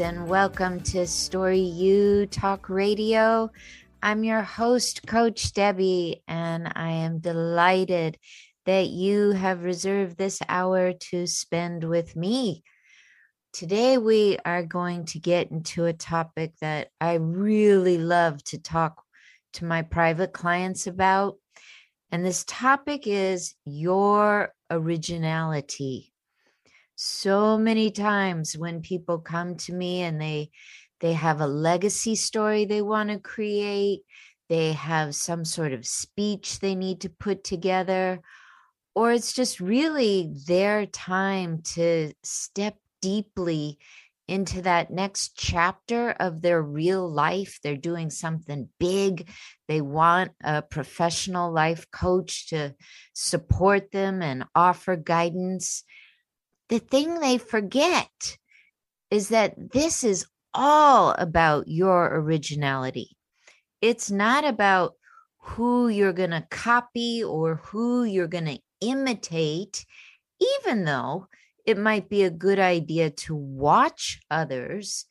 and welcome to Story U Talk Radio. I'm your host, Coach Debbie, and I am delighted that you have reserved this hour to spend with me. Today, we are going to get into a topic that I really love to talk to my private clients about. And this topic is your originality so many times when people come to me and they they have a legacy story they want to create they have some sort of speech they need to put together or it's just really their time to step deeply into that next chapter of their real life. They're doing something big. They want a professional life coach to support them and offer guidance the thing they forget is that this is all about your originality. It's not about who you're going to copy or who you're going to imitate, even though it might be a good idea to watch others.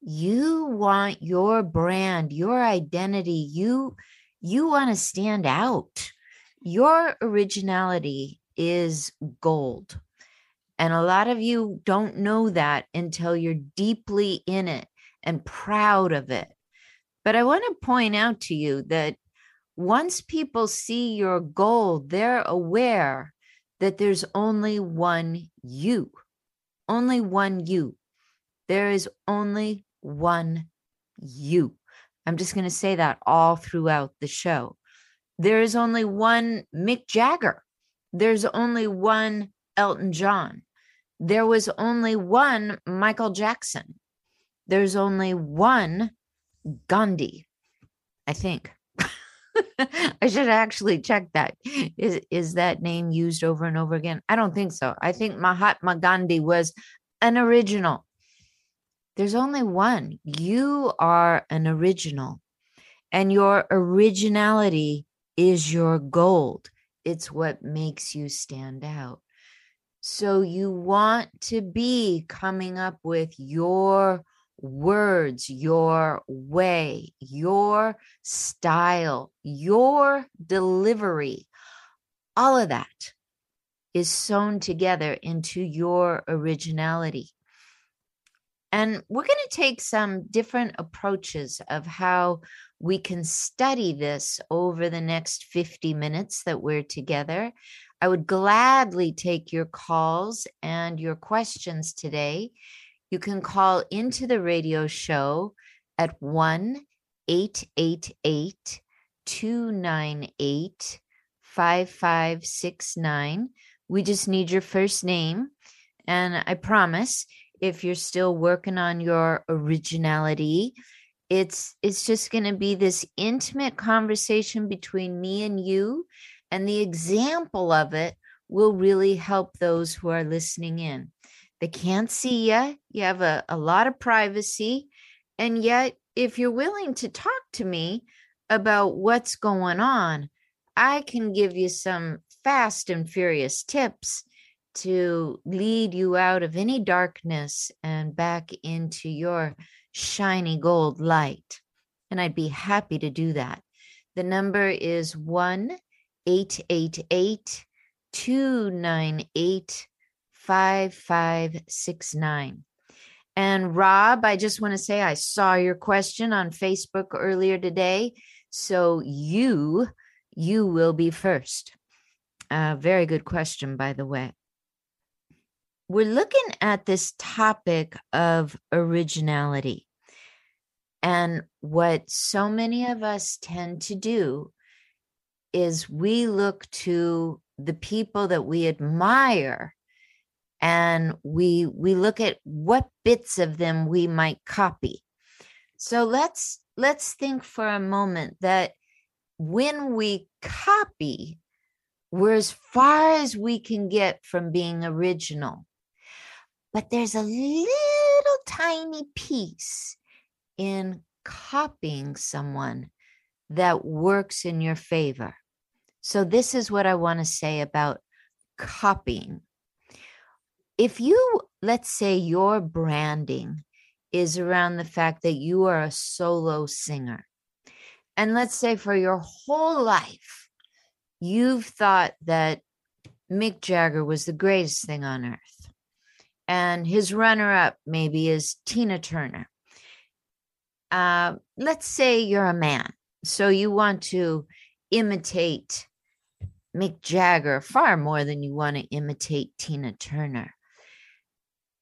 You want your brand, your identity, you you want to stand out. Your originality is gold. And a lot of you don't know that until you're deeply in it and proud of it. But I want to point out to you that once people see your goal, they're aware that there's only one you, only one you. There is only one you. I'm just going to say that all throughout the show. There is only one Mick Jagger. There's only one Elton John there was only one Michael Jackson. There's only one Gandhi, I think. I should actually check that. Is is that name used over and over again? I don't think so. I think Mahatma Gandhi was an original. There's only one. You are an original. And your originality is your gold. It's what makes you stand out. So you want to be coming up with your words, your way, your style, your delivery. All of that is sewn together into your originality. And we're going to take some different approaches of how we can study this over the next 50 minutes that we're together. I would gladly take your calls and your questions today. You can call into the radio show at 1 888 298 5569. We just need your first name. And I promise, if you're still working on your originality, it's it's just going to be this intimate conversation between me and you and the example of it will really help those who are listening in. They can't see you, you have a, a lot of privacy. And yet, if you're willing to talk to me about what's going on, I can give you some fast and furious tips to lead you out of any darkness and back into your shiny gold light. And I'd be happy to do that. The number is 1 888 298 5569. And Rob, I just want to say I saw your question on Facebook earlier today. So you, you will be first. Uh, very good question, by the way. We're looking at this topic of originality. And what so many of us tend to do is we look to the people that we admire and we we look at what bits of them we might copy. So let's let's think for a moment that when we copy we're as far as we can get from being original. But there's a little tiny piece in copying someone that works in your favor so, this is what I want to say about copying. If you, let's say, your branding is around the fact that you are a solo singer. And let's say for your whole life, you've thought that Mick Jagger was the greatest thing on earth. And his runner up maybe is Tina Turner. Uh, let's say you're a man. So you want to imitate Mick Jagger far more than you want to imitate Tina Turner.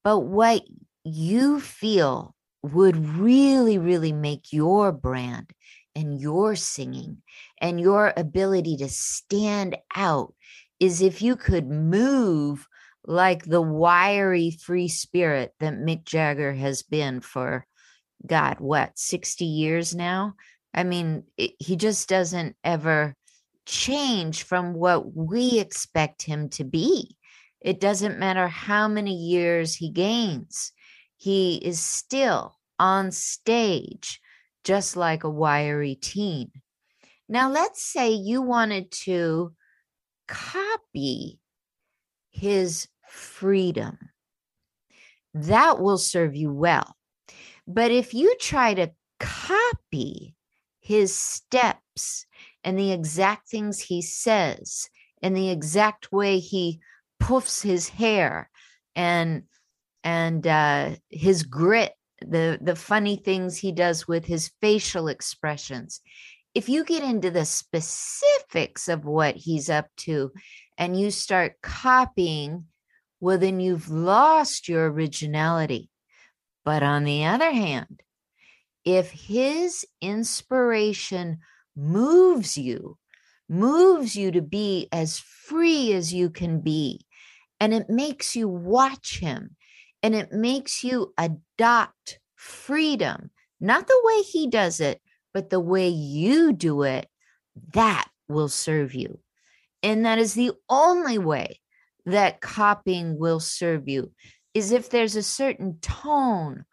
But what you feel would really, really make your brand and your singing and your ability to stand out is if you could move like the wiry free spirit that Mick Jagger has been for God, what, 60 years now? I mean, it, he just doesn't ever change from what we expect him to be. It doesn't matter how many years he gains, he is still on stage, just like a wiry teen. Now, let's say you wanted to copy his freedom. That will serve you well. But if you try to copy his steps and the exact things he says and the exact way he poofs his hair and and uh, his grit the the funny things he does with his facial expressions. If you get into the specifics of what he's up to and you start copying well then you've lost your originality. But on the other hand if his inspiration moves you, moves you to be as free as you can be, and it makes you watch him and it makes you adopt freedom, not the way he does it, but the way you do it, that will serve you. And that is the only way that copying will serve you is if there's a certain tone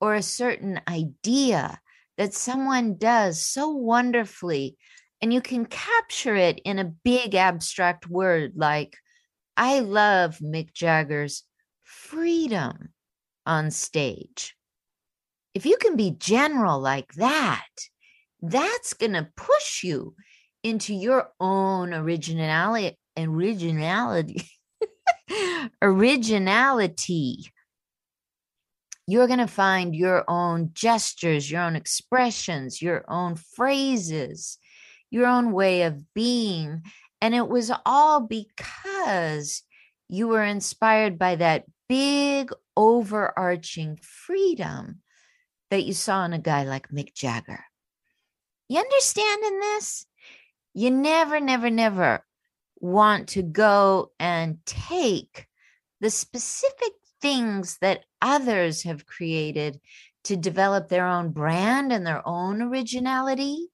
or a certain idea that someone does so wonderfully and you can capture it in a big abstract word like i love mick jagger's freedom on stage. If you can be general like that that's going to push you into your own originality originality originality you're going to find your own gestures, your own expressions, your own phrases, your own way of being. And it was all because you were inspired by that big overarching freedom that you saw in a guy like Mick Jagger. You understand in this? You never, never, never want to go and take the specific things that others have created to develop their own brand and their own originality.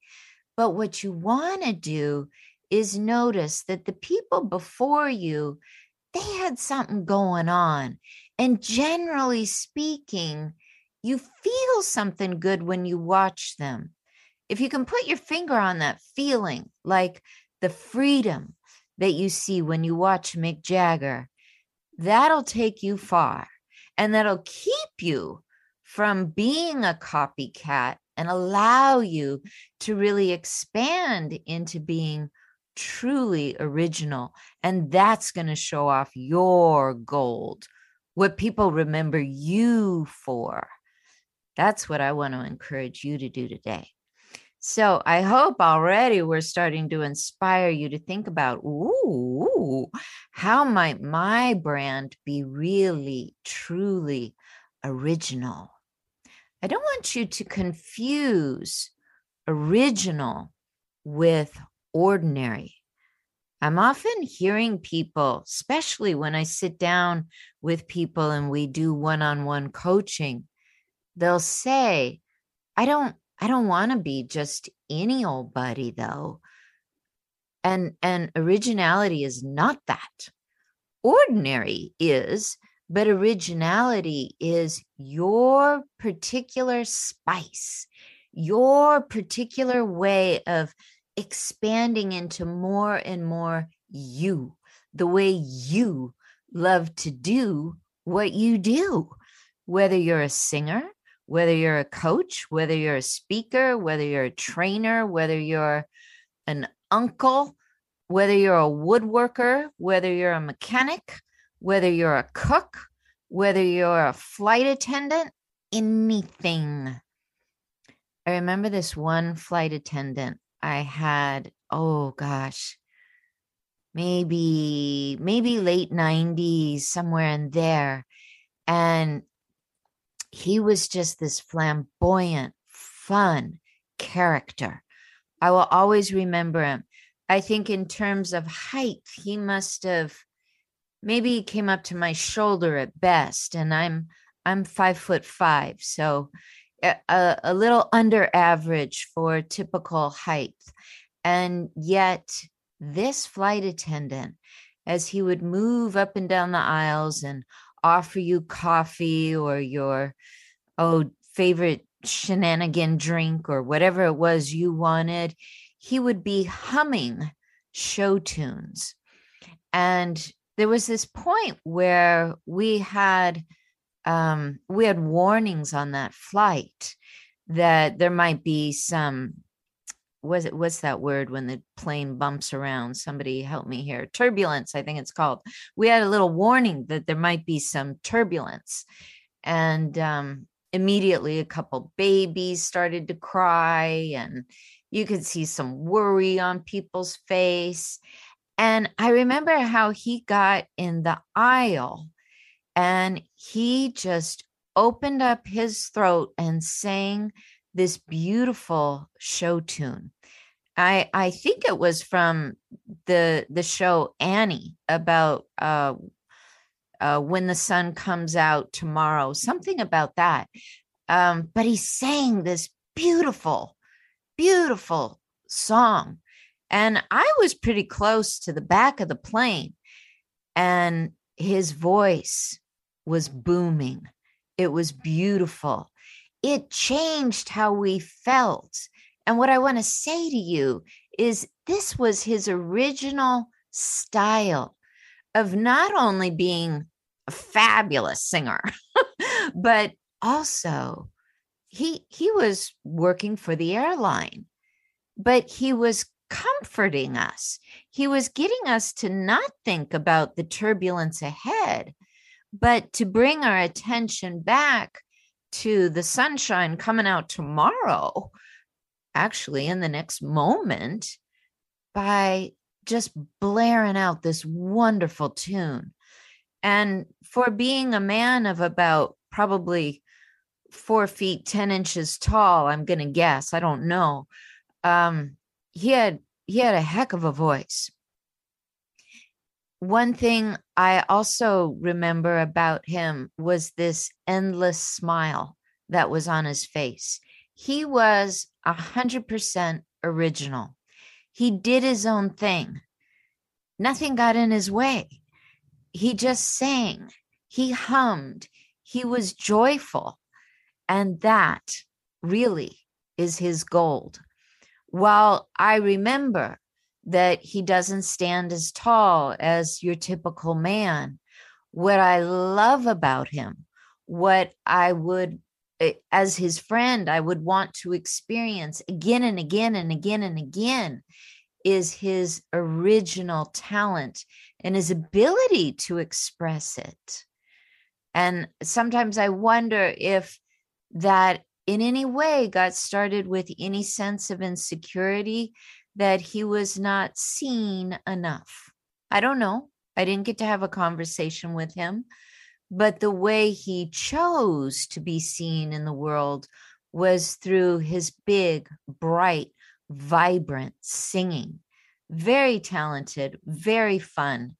But what you want to do is notice that the people before you, they had something going on. And generally speaking, you feel something good when you watch them. If you can put your finger on that feeling, like the freedom that you see when you watch Mick Jagger, that'll take you far and that'll keep you from being a copycat and allow you to really expand into being truly original. And that's going to show off your gold, what people remember you for. That's what I want to encourage you to do today. So I hope already we're starting to inspire you to think about, ooh, how might my brand be really, truly original? I don't want you to confuse original with ordinary. I'm often hearing people, especially when I sit down with people and we do one on one coaching, they'll say, I don't I don't want to be just any old buddy though. And and originality is not that. Ordinary is, but originality is your particular spice, your particular way of expanding into more and more you, the way you love to do what you do, whether you're a singer, whether you're a coach, whether you're a speaker, whether you're a trainer, whether you're an uncle, whether you're a woodworker, whether you're a mechanic, whether you're a cook, whether you're a flight attendant, anything. I remember this one flight attendant I had, oh gosh, maybe maybe late 90s somewhere in there and he was just this flamboyant fun character. I will always remember him. I think in terms of height he must have maybe he came up to my shoulder at best and i'm i'm five foot five so a, a little under average for typical height. And yet this flight attendant as he would move up and down the aisles and offer you coffee or your oh favorite shenanigan drink or whatever it was you wanted he would be humming show tunes. And there was this point where we had um, we had warnings on that flight that there might be some was it what's that word when the plane bumps around? Somebody help me here. Turbulence i think it's called. We had a little warning that there might be some turbulence and um, immediately a couple babies started to cry and you could see some worry on people's face and i remember how he got in the aisle and he just opened up his throat and sang this beautiful show tune. I I think it was from the the show Annie about uh, uh, when the sun comes out tomorrow, something about that. Um, but he sang this beautiful, beautiful song, and I was pretty close to the back of the plane, and his voice was booming. It was beautiful it changed how we felt. And what I want to say to you is this was his original style of not only being a fabulous singer, but also he he was working for the airline, but he was comforting us. He was getting us to not think about the turbulence ahead, but to bring our attention back to the sunshine coming out tomorrow, actually, in the next moment, by just blaring out this wonderful tune. And for being a man of about probably four feet, 10 inches tall, I'm going to guess, I don't know. Um, he had, he had a heck of a voice one thing I also remember about him was this endless smile that was on his face. He was a hundred percent original. He did his own thing. Nothing got in his way. He just sang. He hummed. He was joyful. And that really is his gold. While I remember that he doesn't stand as tall as your typical man. What I love about him, what I would, eh, as his friend, I would want to experience again and again and again and again is his original talent and his ability to express it. And sometimes I wonder if that in any way got started with any sense of insecurity that he was not seen enough. I don't know. I didn't get to have a conversation with him, but the way he chose to be seen in the world was through his big, bright, vibrant singing. Very talented, very fun,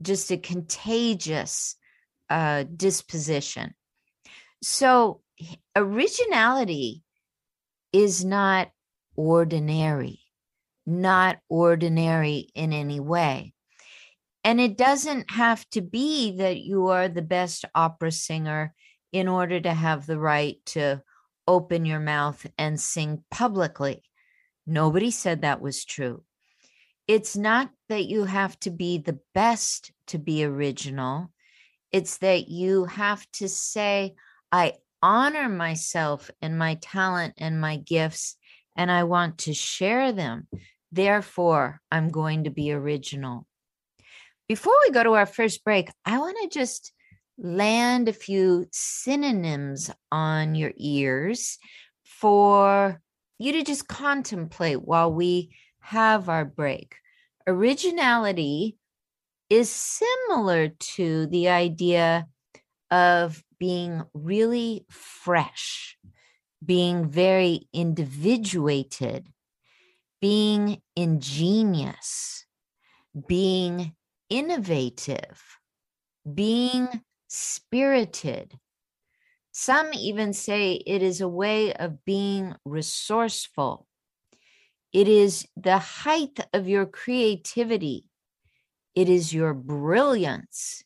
just a contagious uh, disposition. So, originality is not ordinary not ordinary in any way. And it doesn't have to be that you are the best opera singer in order to have the right to open your mouth and sing publicly. Nobody said that was true. It's not that you have to be the best to be original. It's that you have to say, I honor myself and my talent and my gifts, and I want to share them. Therefore, I'm going to be original. Before we go to our first break, I want to just land a few synonyms on your ears for you to just contemplate while we have our break. Originality is similar to the idea of being really fresh, being very individuated, being ingenious, being innovative, being spirited. Some even say it is a way of being resourceful. It is the height of your creativity. It is your brilliance.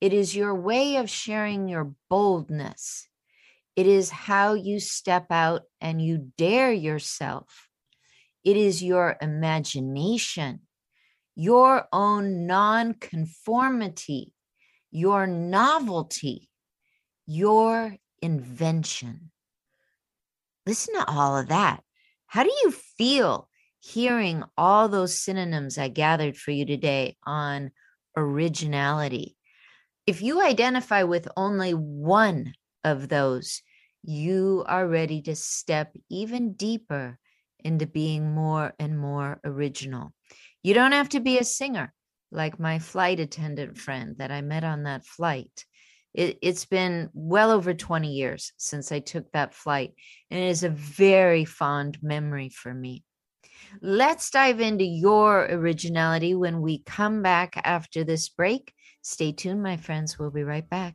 It is your way of sharing your boldness. It is how you step out and you dare yourself. It is your imagination, your own nonconformity, your novelty, your invention. Listen to all of that. How do you feel hearing all those synonyms I gathered for you today on originality? If you identify with only one of those, you are ready to step even deeper into being more and more original. You don't have to be a singer like my flight attendant friend that I met on that flight. It, has been well over 20 years since I took that flight, and it is a very fond memory for me. Let's dive into your originality when we come back after this break. Stay tuned, my friends. We'll be right back.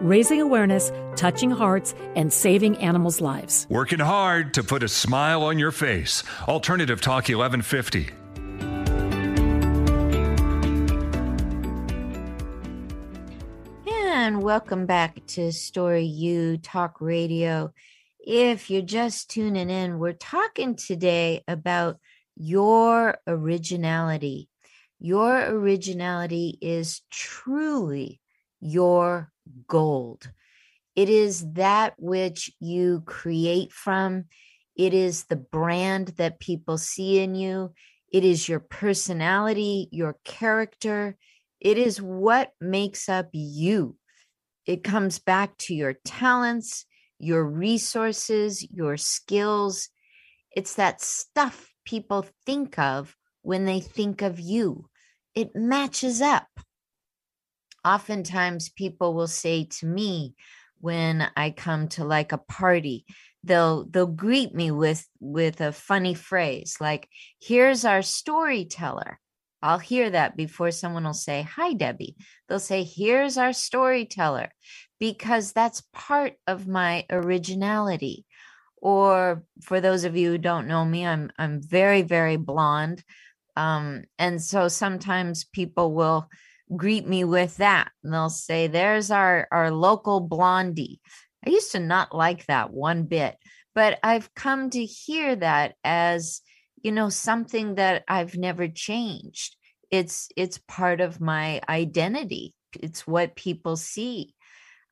raising awareness, touching hearts, and saving animals' lives. Working hard to put a smile on your face. Alternative Talk 1150. And welcome back to Story U Talk Radio. If you're just tuning in, we're talking today about your originality. Your originality is truly your gold. It is that which you create from. It is the brand that people see in you. It is your personality, your character. It is what makes up you it comes back to your talents, your resources, your skills. It's that stuff people think of when they think of you. It matches up. Oftentimes, people will say to me when I come to like a party, they'll they'll greet me with with a funny phrase like here's our storyteller I'll hear that before someone will say, Hi, Debbie. They'll say, Here's our storyteller, because that's part of my originality. Or for those of you who don't know me, I'm I'm very, very blonde. Um, and so sometimes people will greet me with that. And they'll say, There's our, our local blondie. I used to not like that one bit, but I've come to hear that as you know something that i've never changed. It's it's part of my identity. It's what people see.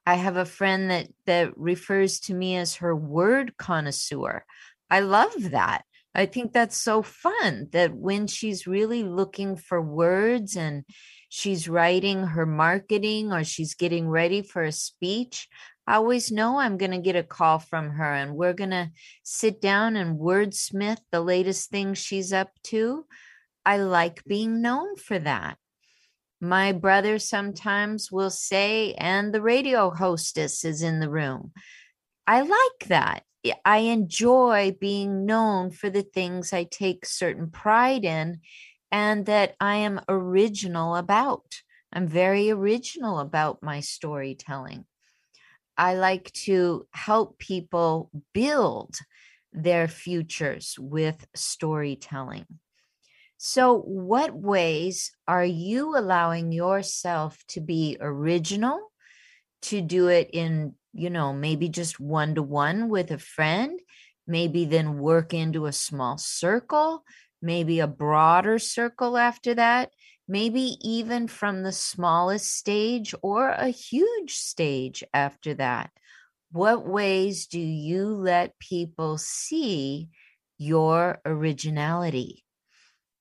I have a friend that that refers to me as her word connoisseur. I love that i think that's so fun that when she's really looking for words and she's writing her marketing or she's getting ready for a speech I always know I'm going to get a call from her and we're going to sit down and wordsmith the latest thing she's up to. I like being known for that. My brother sometimes will say, and the radio hostess is in the room. I like that. I enjoy being known for the things I take certain pride in and that I am original about. I'm very original about my storytelling. I like to help people build their futures with storytelling. So, what ways are you allowing yourself to be original, to do it in, you know, maybe just one to one with a friend, maybe then work into a small circle, maybe a broader circle after that, maybe even from the smallest stage or a huge stage after that. What ways do you let people see your originality?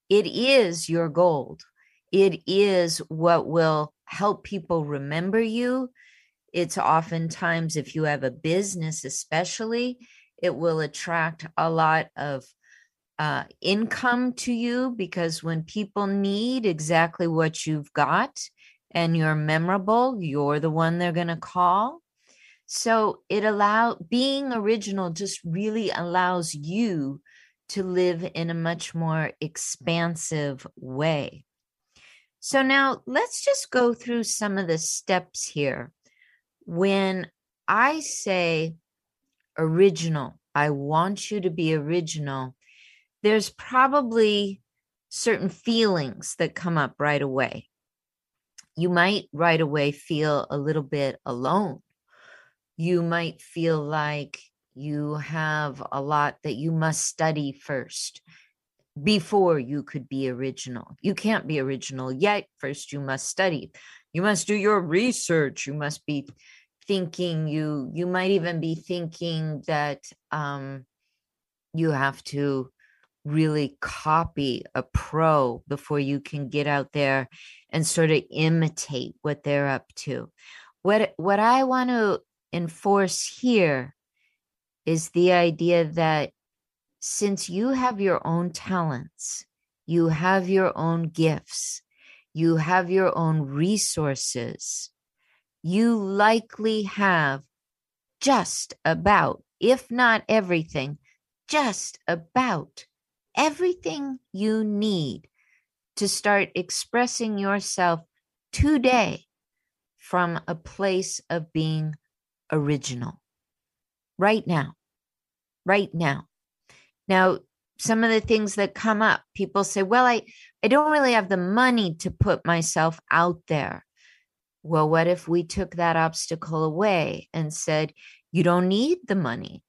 It is your gold. It is what will help people remember you. It's oftentimes, if you have a business, especially, it will attract a lot of uh, income to you because when people need exactly what you've got and you're memorable, you're the one they're going to call. So it allow being original just really allows you to live in a much more expansive way. So now let's just go through some of the steps here. When I say original, I want you to be original there's probably certain feelings that come up right away. You might right away feel a little bit alone. You might feel like you have a lot that you must study first before you could be original. You can't be original yet. First, you must study. You must do your research. You must be thinking you you might even be thinking that um you have to really copy a pro before you can get out there and sort of imitate what they're up to. What what I want to enforce here is the idea that since you have your own talents, you have your own gifts, you have your own resources, you likely have just about, if not everything, just about everything you need to start expressing yourself today from a place of being original right now. Right now. Now, some of the things that come up, people say, well, I, I don't really have the money to put myself out there. Well, what if we took that obstacle away and said, you don't need the money?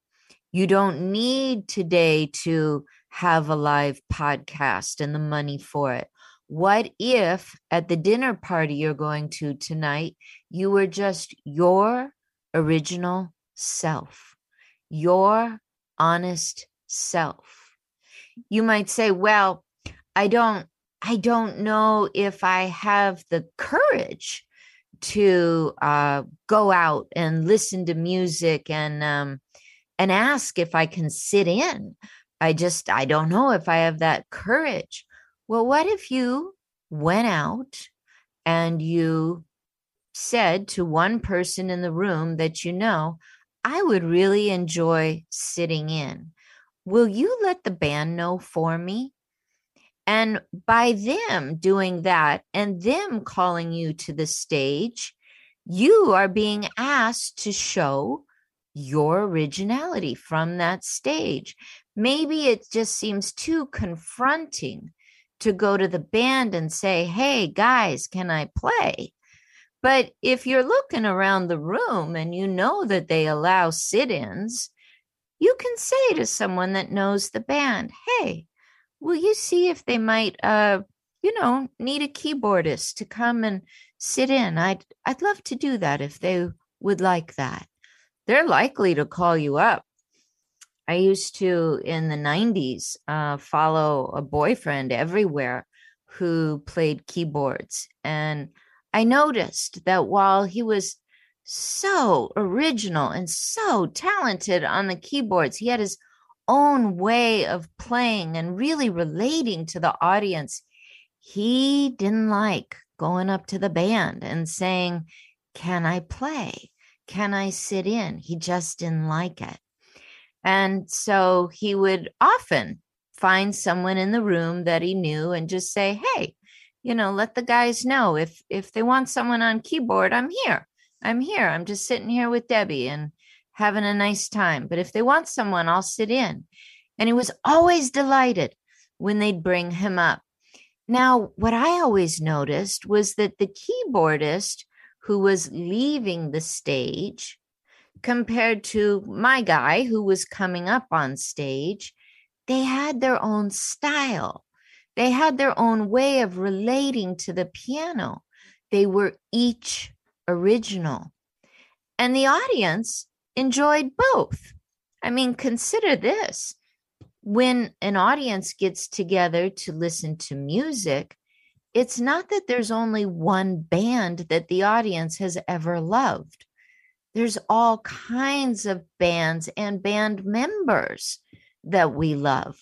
You don't need today to have a live podcast and the money for it? What if at the dinner party you're going to tonight, you were just your original self, your honest self? You might say, well, I don't I don't know if I have the courage to uh, go out and listen to music and um, and ask if I can sit in. I just, I don't know if I have that courage. Well, what if you went out and you said to one person in the room that you know, I would really enjoy sitting in. Will you let the band know for me? And by them doing that and them calling you to the stage, you are being asked to show your originality from that stage maybe it just seems too confronting to go to the band and say, Hey, guys, can I play? But if you're looking around the room and you know that they allow sit ins, you can say to someone that knows the band, Hey, will you see if they might, uh, you know, need a keyboardist to come and sit in? I'd, I'd love to do that if they would like that. They're likely to call you up I used to in the 90s uh, follow a boyfriend everywhere who played keyboards. And I noticed that while he was so original and so talented on the keyboards, he had his own way of playing and really relating to the audience. He didn't like going up to the band and saying, Can I play? Can I sit in? He just didn't like it. And so he would often find someone in the room that he knew and just say, Hey, you know, let the guys know if if they want someone on keyboard, I'm here. I'm here. I'm just sitting here with Debbie and having a nice time. But if they want someone, I'll sit in. And he was always delighted when they'd bring him up. Now, what I always noticed was that the keyboardist who was leaving the stage compared to my guy who was coming up on stage, they had their own style. They had their own way of relating to the piano. They were each original. And the audience enjoyed both. I mean, consider this when an audience gets together to listen to music, it's not that there's only one band that the audience has ever loved. There's all kinds of bands and band members that we love.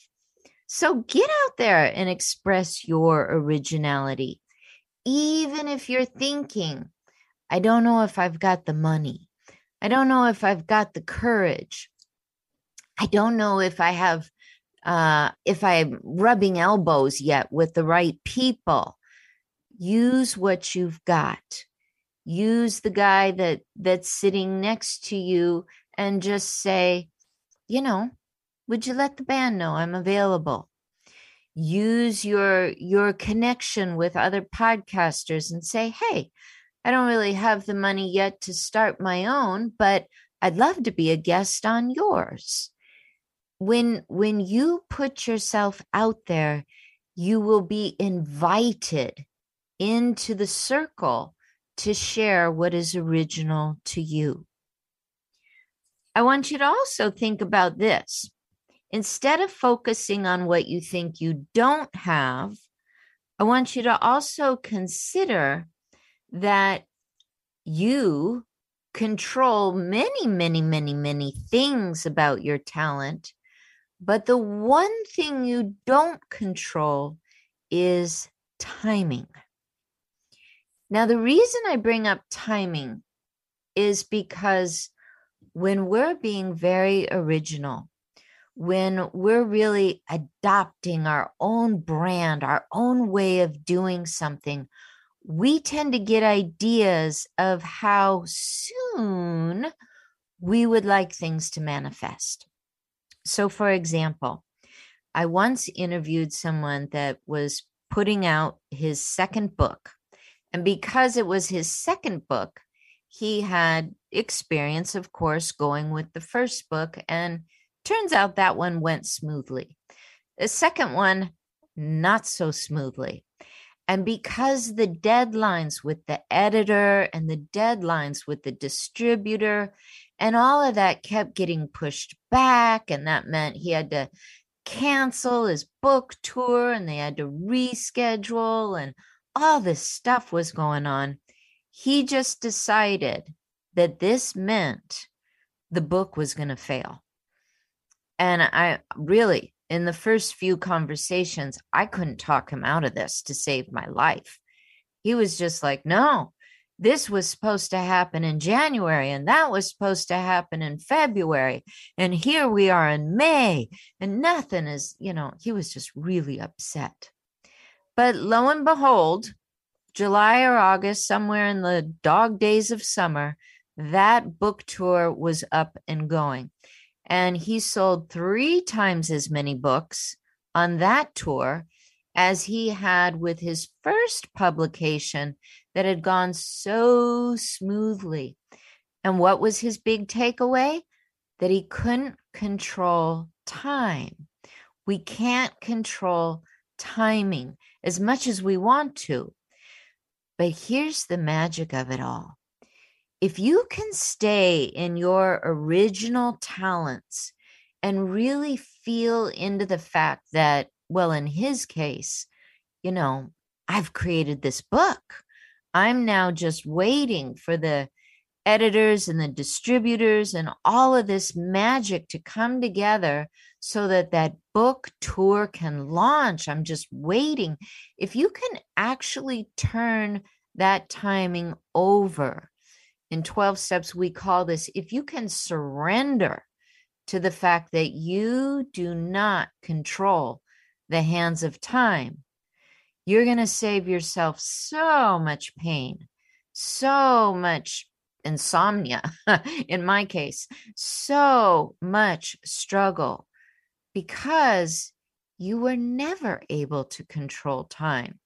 So get out there and express your originality. Even if you're thinking, I don't know if I've got the money. I don't know if I've got the courage. I don't know if I have uh, if I'm rubbing elbows yet with the right people. Use what you've got. Use the guy that that's sitting next to you and just say, you know, would you let the band know I'm available? Use your your connection with other podcasters and say, hey, I don't really have the money yet to start my own, but I'd love to be a guest on yours. When when you put yourself out there you will be invited into the circle to share what is original to you. I want you to also think about this. Instead of focusing on what you think you don't have i want you to also consider that you control many many many many things about your talent but the one thing you don't control is timing. Now, the reason I bring up timing is because when we're being very original, when we're really adopting our own brand, our own way of doing something, we tend to get ideas of how soon we would like things to manifest. So, for example, I once interviewed someone that was putting out his second book. And because it was his second book, he had experience, of course, going with the first book. And turns out that one went smoothly. The second one, not so smoothly. And because the deadlines with the editor and the deadlines with the distributor and all of that kept getting pushed back. And that meant he had to cancel his book tour and they had to reschedule, and all this stuff was going on. He just decided that this meant the book was going to fail. And I really, in the first few conversations, I couldn't talk him out of this to save my life. He was just like, no, this was supposed to happen in January and that was supposed to happen in February. And here we are in May and nothing is, you know, he was just really upset. But lo and behold, July or August, somewhere in the dog days of summer, that book tour was up and going. And he sold three times as many books on that tour as he had with his first publication that had gone so smoothly. And what was his big takeaway? That he couldn't control time. We can't control timing as much as we want to. But here's the magic of it all. If you can stay in your original talents and really feel into the fact that, well, in his case, you know, I've created this book. I'm now just waiting for the editors and the distributors and all of this magic to come together so that that book tour can launch. I'm just waiting. If you can actually turn that timing over in 12 steps, we call this if you can surrender to the fact that you do not control the hands of time, you're going to save yourself so much pain, so much insomnia, in my case, so much struggle because you were never able to control time.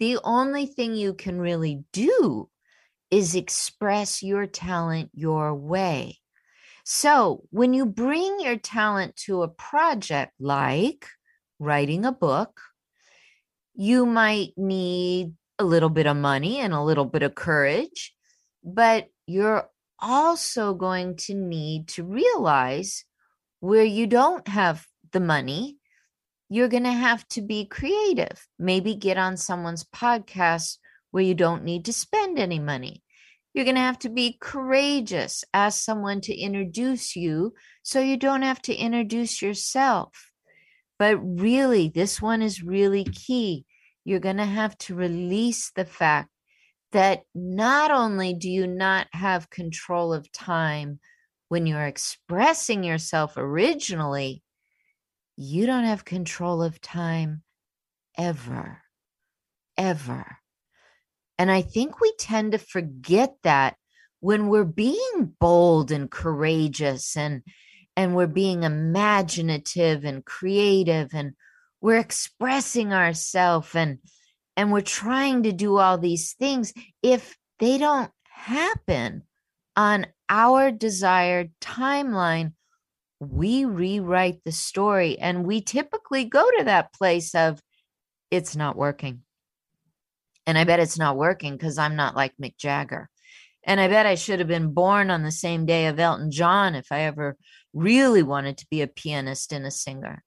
The only thing you can really do is express your talent your way. So, when you bring your talent to a project like writing a book, you might need a little bit of money and a little bit of courage, but you're also going to need to realize where you don't have the money, you're going to have to be creative. Maybe get on someone's podcast where you don't need to spend any money. You're going to have to be courageous, ask someone to introduce you so you don't have to introduce yourself. But really, this one is really key. You're going to have to release the fact that not only do you not have control of time when you're expressing yourself originally, you don't have control of time ever, ever. And I think we tend to forget that when we're being bold and courageous and and we're being imaginative and creative and we're expressing ourselves and and we're trying to do all these things if they don't happen on our desired timeline we rewrite the story. And we typically go to that place of it's not working and I bet it's not working because I'm not like Mick Jagger. And I bet I should have been born on the same day of Elton John if I ever really wanted to be a pianist and a singer.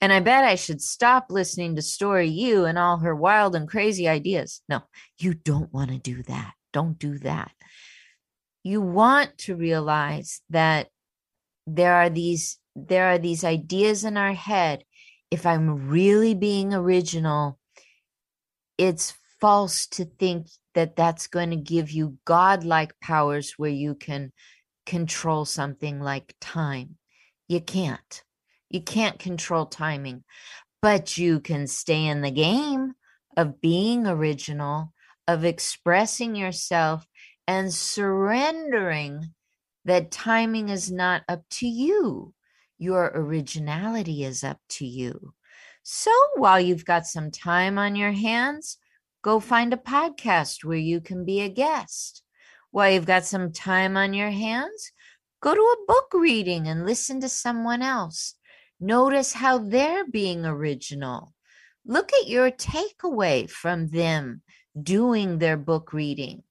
And I bet I should stop listening to Story U and all her wild and crazy ideas. No, you don't want to do that. Don't do that. You want to realize that there are these there are these ideas in our head. If I'm really being original, it's false to think that that's going to give you godlike powers where you can control something like time. You can't. You can't control timing, but you can stay in the game of being original, of expressing yourself and surrendering that timing is not up to you. Your originality is up to you. So while you've got some time on your hands, go find a podcast where you can be a guest. While you've got some time on your hands, go to a book reading and listen to someone else. Notice how they're being original. Look at your takeaway from them doing their book reading.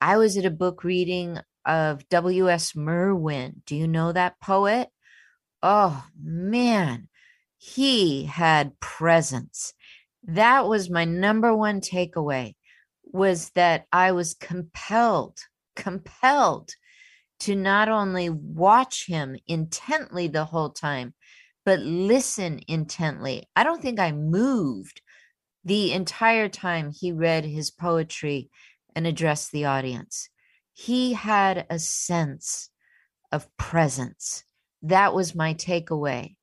I was at a book reading of W.S. Merwin. Do you know that poet? Oh man, he had presence that was my number one takeaway was that I was compelled, compelled to not only watch him intently the whole time, but listen intently. I don't think I moved the entire time he read his poetry and addressed the audience. He had a sense of presence. That was my takeaway.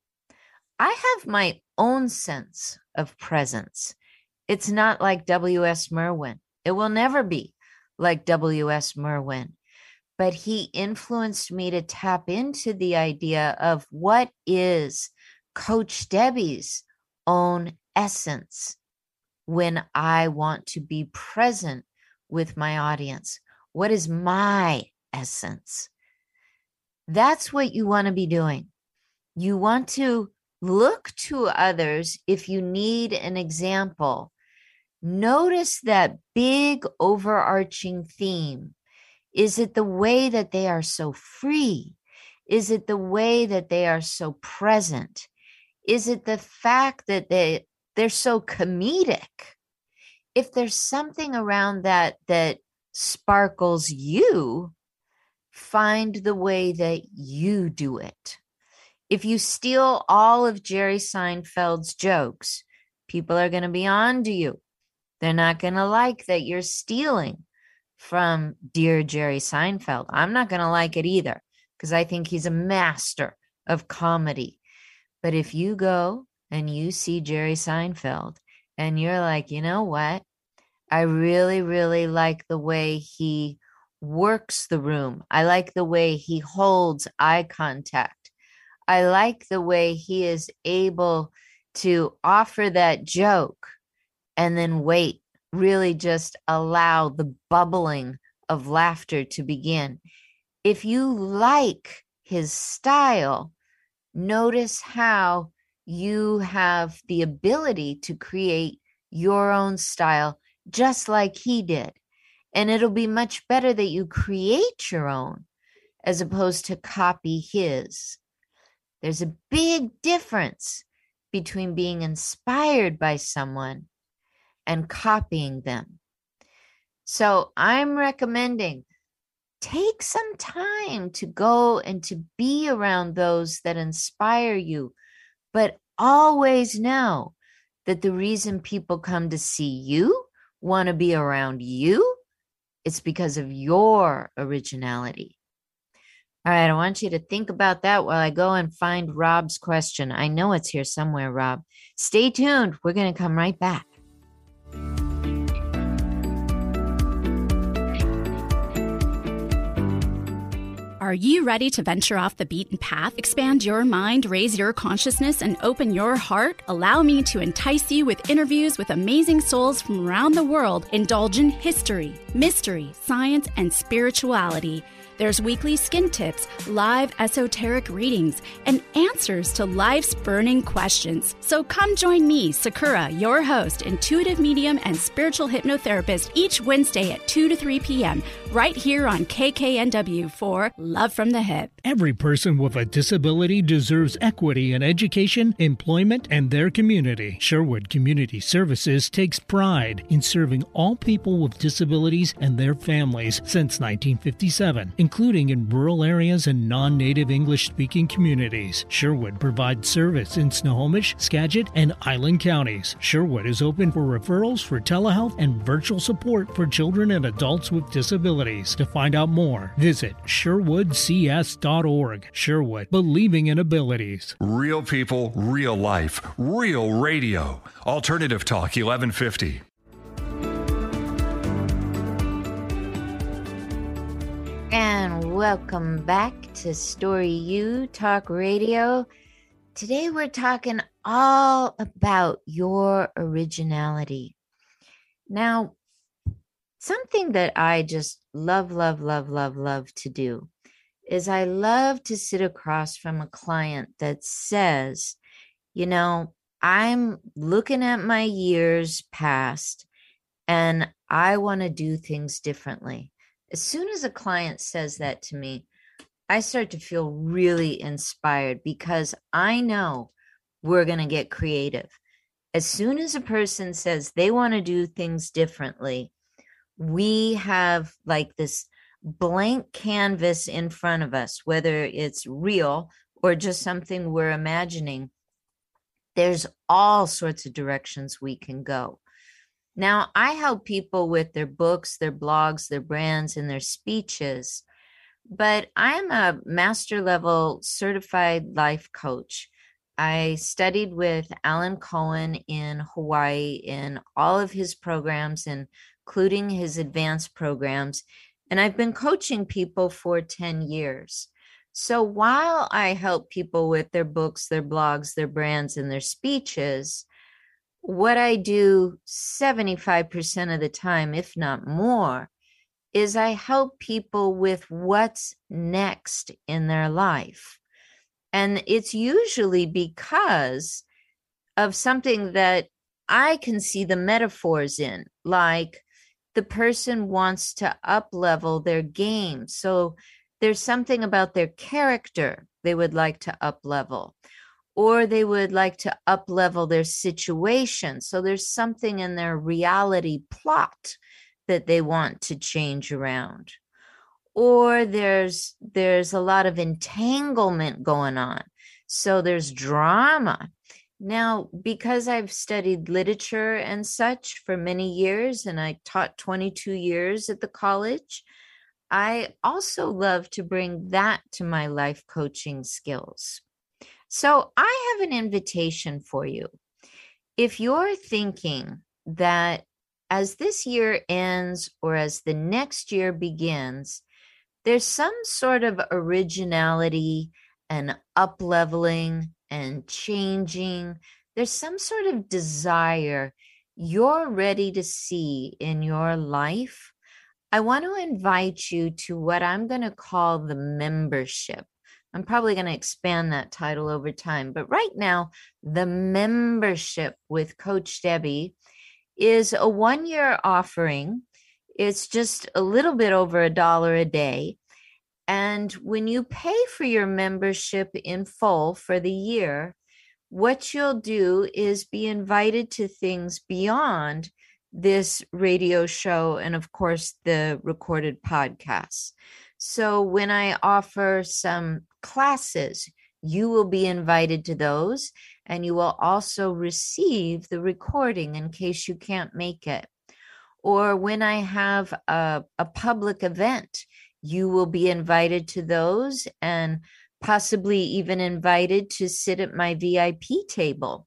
I have my own sense of presence. It's not like W.S. Merwin. It will never be like W.S. Merwin. But he influenced me to tap into the idea of what is Coach Debby's own essence when I want to be present with my audience. What is my essence? That's what you want to be doing. You want to Look to others if you need an example. Notice that big overarching theme. Is it the way that they are so free? Is it the way that they are so present? Is it the fact that they they're so comedic? If there's something around that that sparkles you, find the way that you do it if you steal all of Jerry Seinfeld's jokes, people are going to be on to you. They're not going to like that you're stealing from Dear Jerry Seinfeld. I'm not going to like it either because I think he's a master of comedy. But if you go and you see Jerry Seinfeld and you're like, you know what? I really, really like the way he works the room. I like the way he holds eye contact. I like the way he is able to offer that joke and then wait, really just allow the bubbling of laughter to begin. If you like his style, notice how you have the ability to create your own style just like he did. And it'll be much better that you create your own as opposed to copy his. There's a big difference between being inspired by someone and copying them. So I'm recommending take some time to go and to be around those that inspire you, but always know that the reason people come to see you, want to be around you, it's because of your originality. All right, I want you to think about that while I go and find Rob's question. I know it's here somewhere, Rob. Stay tuned. We're going to come right back. Are you ready to venture off the beaten path, expand your mind, raise your consciousness, and open your heart? Allow me to entice you with interviews with amazing souls from around the world. Indulge in history, mystery, science, and spirituality. There's weekly skin tips, live esoteric readings, and answers to life's burning questions. So come join me, Sakura, your host, intuitive medium, and spiritual hypnotherapist, each Wednesday at 2 to 3 p.m., right here on KKNW for Love from the Hip. Every person with a disability deserves equity in education, employment, and their community. Sherwood Community Services takes pride in serving all people with disabilities and their families since 1957 including in rural areas and non native English speaking communities. Sherwood provides service in Snohomish, Skagit, and Island counties. Sherwood is open for referrals for telehealth and virtual support for children and adults with disabilities. To find out more, visit sherwoodcs.org. Sherwood, believing in abilities. Real people, real life, real radio. Alternative Talk 1150. And welcome back to Story U Talk Radio. Today we're talking all about your originality. Now, something that I just love, love, love, love, love to do is I love to sit across from a client that says, you know, I'm looking at my years past and I want to do things differently as soon as a client says that to me, I start to feel really inspired because I know we're going to get creative. As soon as a person says they want to do things differently, we have like this blank canvas in front of us, whether it's real or just something we're imagining. There's all sorts of directions we can go. Now, I help people with their books, their blogs, their brands, and their speeches, but I'm a master level certified life coach. I studied with Alan Cohen in Hawaii in all of his programs, including his advanced programs. And I've been coaching people for 10 years. So while I help people with their books, their blogs, their brands, and their speeches, what I do 75% of the time, if not more, is I help people with what's next in their life. And it's usually because of something that I can see the metaphors in, like the person wants to up level their game. So there's something about their character they would like to up level or they would like to up level their situation. So there's something in their reality plot that they want to change around. Or there's there's a lot of entanglement going on. So there's drama. Now, because I've studied literature and such for many years, and I taught 22 years at the college, I also love to bring that to my life coaching skills. So I have an invitation for you. if you're thinking that as this year ends or as the next year begins, there's some sort of originality and up leveling and changing. There's some sort of desire you're ready to see in your life. I want to invite you to what I'm going to call the membership. I'm probably going to expand that title over time, but right now, the membership with Coach Debby is a one year offering. It's just a little bit over a dollar a day. And when you pay for your membership in full for the year, what you'll do is be invited to things beyond this radio show and, of course, the recorded podcasts. So when I offer some classes, you will be invited to those and you will also receive the recording in case you can't make it. Or when I have a, a public event, you will be invited to those and possibly even invited to sit at my VIP table.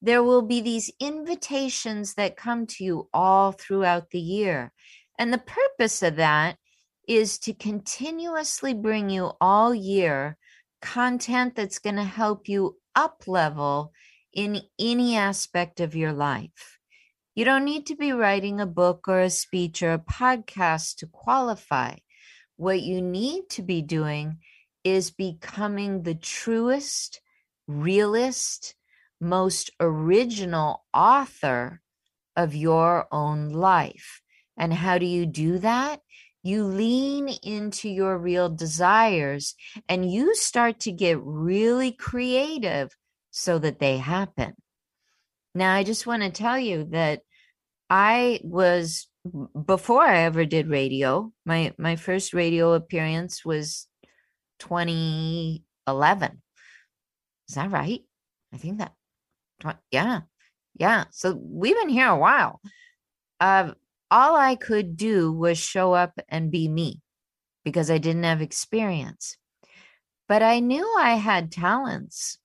There will be these invitations that come to you all throughout the year. And the purpose of that is to continuously bring you all year content that's going to help you up level in any aspect of your life. You don't need to be writing a book or a speech or a podcast to qualify. What you need to be doing is becoming the truest, realist, most original author of your own life. And how do you do that? You lean into your real desires and you start to get really creative so that they happen. Now, I just want to tell you that I was before I ever did radio. My my first radio appearance was 2011. Is that right? I think that. Yeah, yeah. So we've been here a while. Uh, all I could do was show up and be me because I didn't have experience. But I knew I had talents.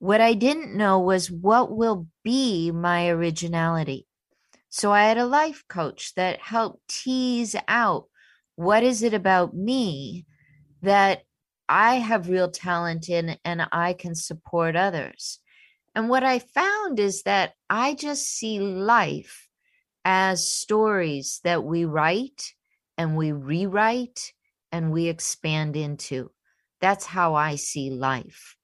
What I didn't know was what will be my originality. So I had a life coach that helped tease out what is it about me that I have real talent in and I can support others. And what I found is that I just see life as stories that we write and we rewrite and we expand into. That's how I see life.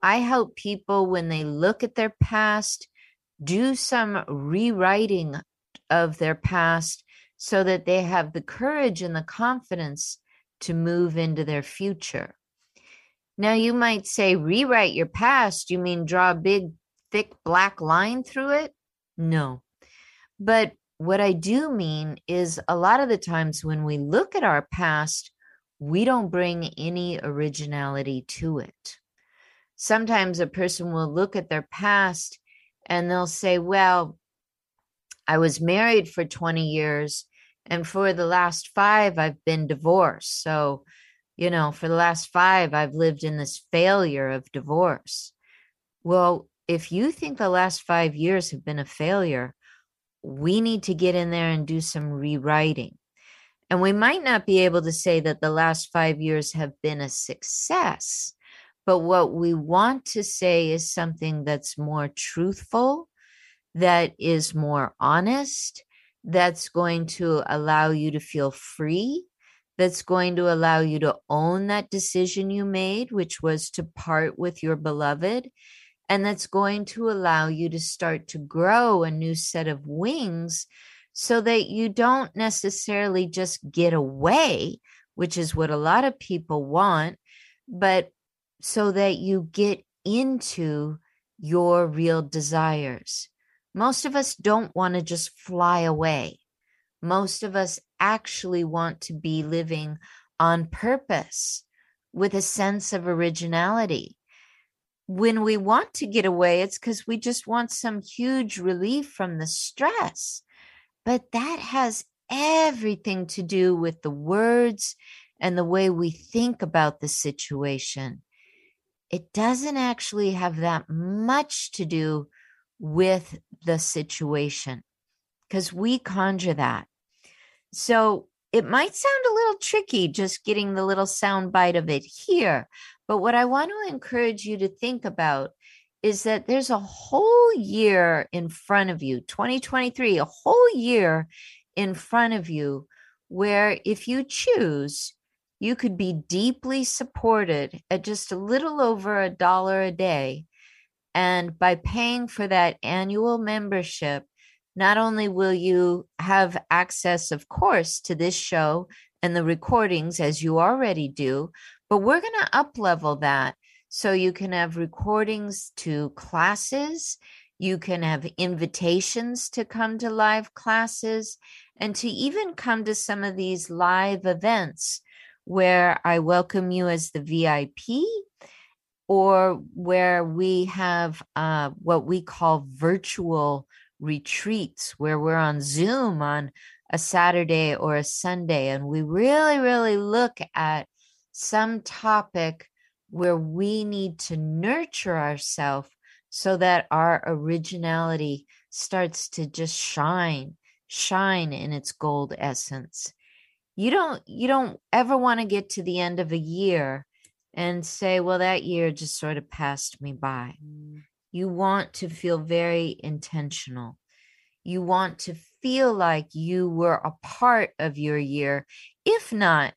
I help people when they look at their past, do some rewriting of their past so that they have the courage and the confidence to move into their future. Now, you might say, rewrite your past. You mean draw a big, thick black line through it? No. But what I do mean is a lot of the times when we look at our past, we don't bring any originality to it. Sometimes a person will look at their past and they'll say, Well, I was married for 20 years, and for the last five, I've been divorced. So, you know, for the last five, I've lived in this failure of divorce. Well, if you think the last five years have been a failure, we need to get in there and do some rewriting. And we might not be able to say that the last five years have been a success, but what we want to say is something that's more truthful, that is more honest, that's going to allow you to feel free, that's going to allow you to own that decision you made, which was to part with your beloved, and that's going to allow you to start to grow a new set of wings so that you don't necessarily just get away, which is what a lot of people want, but so that you get into your real desires. Most of us don't want to just fly away. Most of us actually want to be living on purpose with a sense of originality when we want to get away, it's because we just want some huge relief from the stress. But that has everything to do with the words and the way we think about the situation. It doesn't actually have that much to do with the situation because we conjure that. So it might sound a little tricky just getting the little sound bite of it here. But what I want to encourage you to think about is that there's a whole year in front of you, 2023, a whole year in front of you, where if you choose, you could be deeply supported at just a little over a dollar a day. And by paying for that annual membership, not only will you have access, of course, to this show and the recordings as you already do, but we're going to up level that so you can have recordings to classes, you can have invitations to come to live classes, and to even come to some of these live events where I welcome you as the VIP or where we have uh, what we call virtual retreats, where we're on Zoom on a Saturday or a Sunday, and we really, really look at some topic where we need to nurture ourselves so that our originality starts to just shine shine in its gold essence you don't you don't ever want to get to the end of a year and say well that year just sort of passed me by mm. You want to feel very intentional you want to feel like you were a part of your year if not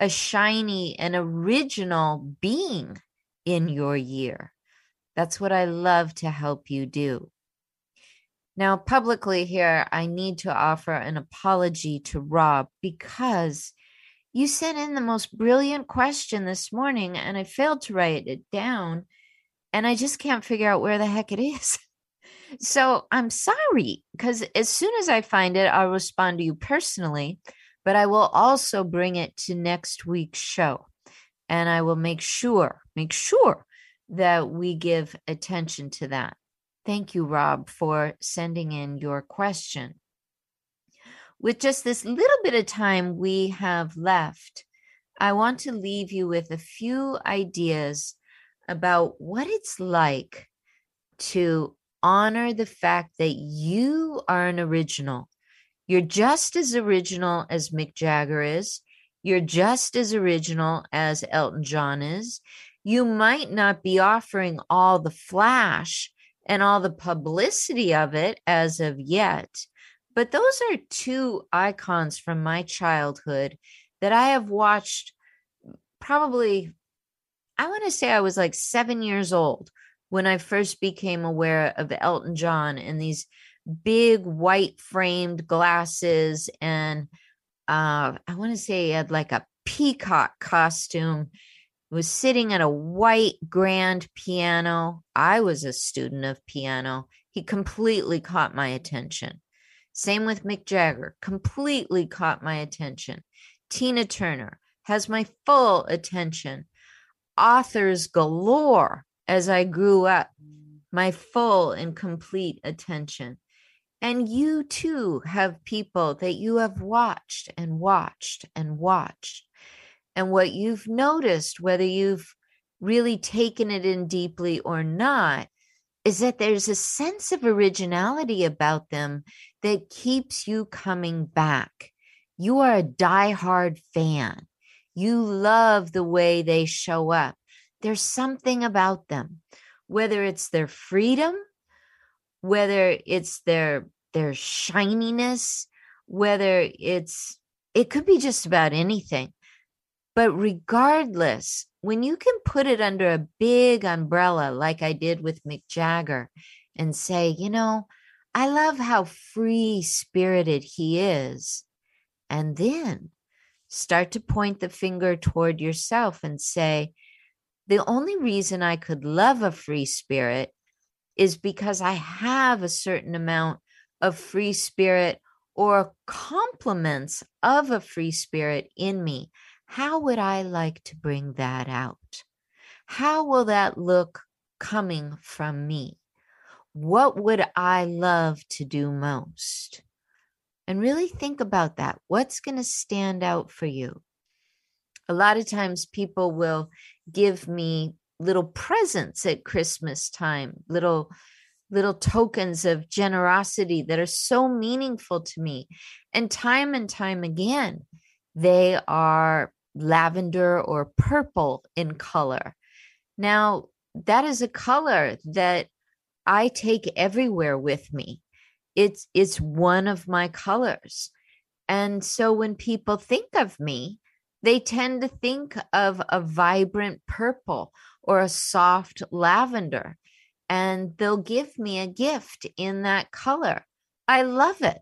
a shiny and original being in your year. That's what I love to help you do. Now, publicly here, I need to offer an apology to Rob because you sent in the most brilliant question this morning and I failed to write it down and I just can't figure out where the heck it is. so I'm sorry because as soon as I find it, I'll respond to you personally but I will also bring it to next week's show. And I will make sure, make sure that we give attention to that. Thank you, Rob, for sending in your question. With just this little bit of time we have left, I want to leave you with a few ideas about what it's like to honor the fact that you are an original you're just as original as Mick Jagger is. You're just as original as Elton John is. You might not be offering all the flash and all the publicity of it as of yet, but those are two icons from my childhood that I have watched probably, I want to say I was like seven years old when I first became aware of Elton John and these big white framed glasses and uh I want to say he had like a peacock costume was sitting at a white grand piano. I was a student of piano. He completely caught my attention. Same with Mick Jagger, completely caught my attention. Tina Turner has my full attention. Authors galore as I grew up, mm. my full and complete attention. And you too have people that you have watched and watched and watched. And what you've noticed, whether you've really taken it in deeply or not, is that there's a sense of originality about them that keeps you coming back. You are a diehard fan. You love the way they show up. There's something about them, whether it's their freedom, whether it's their their shininess, whether it's, it could be just about anything. But regardless, when you can put it under a big umbrella, like I did with Mick Jagger, and say, you know, I love how free spirited he is. And then start to point the finger toward yourself and say, the only reason I could love a free spirit is because I have a certain amount of free spirit or complements of a free spirit in me, how would I like to bring that out? How will that look coming from me? What would I love to do most? And really think about that. What's going to stand out for you? A lot of times people will give me little presents at Christmas time, little little tokens of generosity that are so meaningful to me. And time and time again, they are lavender or purple in color. Now, that is a color that I take everywhere with me. It's it's one of my colors. And so when people think of me, they tend to think of a vibrant purple or a soft lavender and they'll give me a gift in that color. I love it.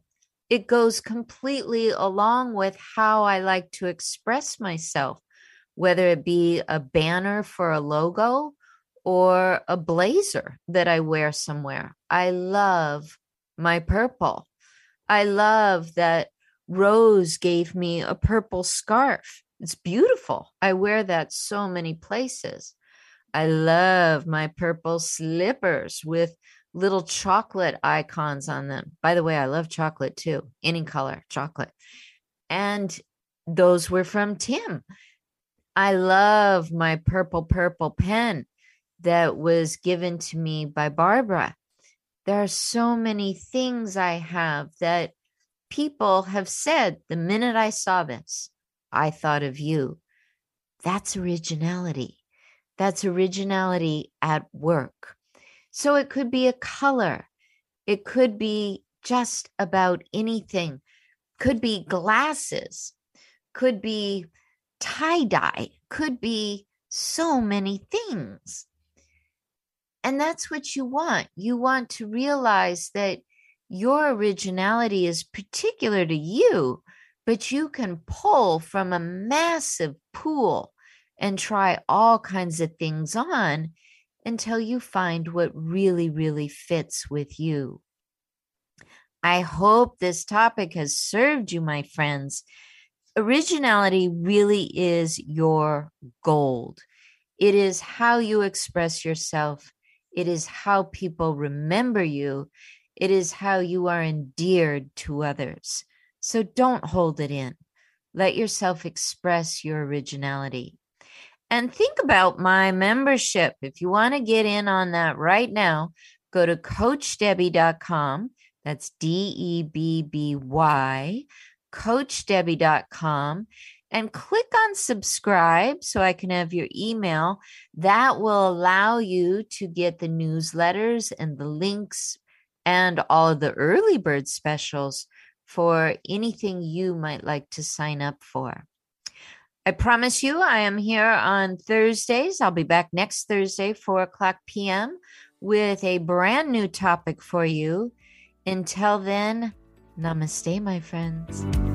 It goes completely along with how I like to express myself, whether it be a banner for a logo or a blazer that I wear somewhere. I love my purple. I love that Rose gave me a purple scarf. It's beautiful. I wear that so many places. I love my purple slippers with little chocolate icons on them. By the way, I love chocolate too, any color chocolate. And those were from Tim. I love my purple, purple pen that was given to me by Barbara. There are so many things I have that people have said the minute I saw this, I thought of you. That's originality. That's originality at work. So it could be a color, it could be just about anything, could be glasses, could be tie dye, could be so many things. And that's what you want. You want to realize that your originality is particular to you, but you can pull from a massive pool and try all kinds of things on until you find what really, really fits with you. I hope this topic has served you, my friends. Originality really is your gold. It is how you express yourself it is how people remember you. It is how you are endeared to others. So don't hold it in. Let yourself express your originality. And think about my membership. If you want to get in on that right now, go to coachdebby.com. That's D E B B Y, coachdebby.com and click on subscribe so I can have your email. That will allow you to get the newsletters and the links and all of the early bird specials for anything you might like to sign up for. I promise you, I am here on Thursdays. I'll be back next Thursday, 4 o'clock p.m., with a brand new topic for you. Until then, namaste, my friends.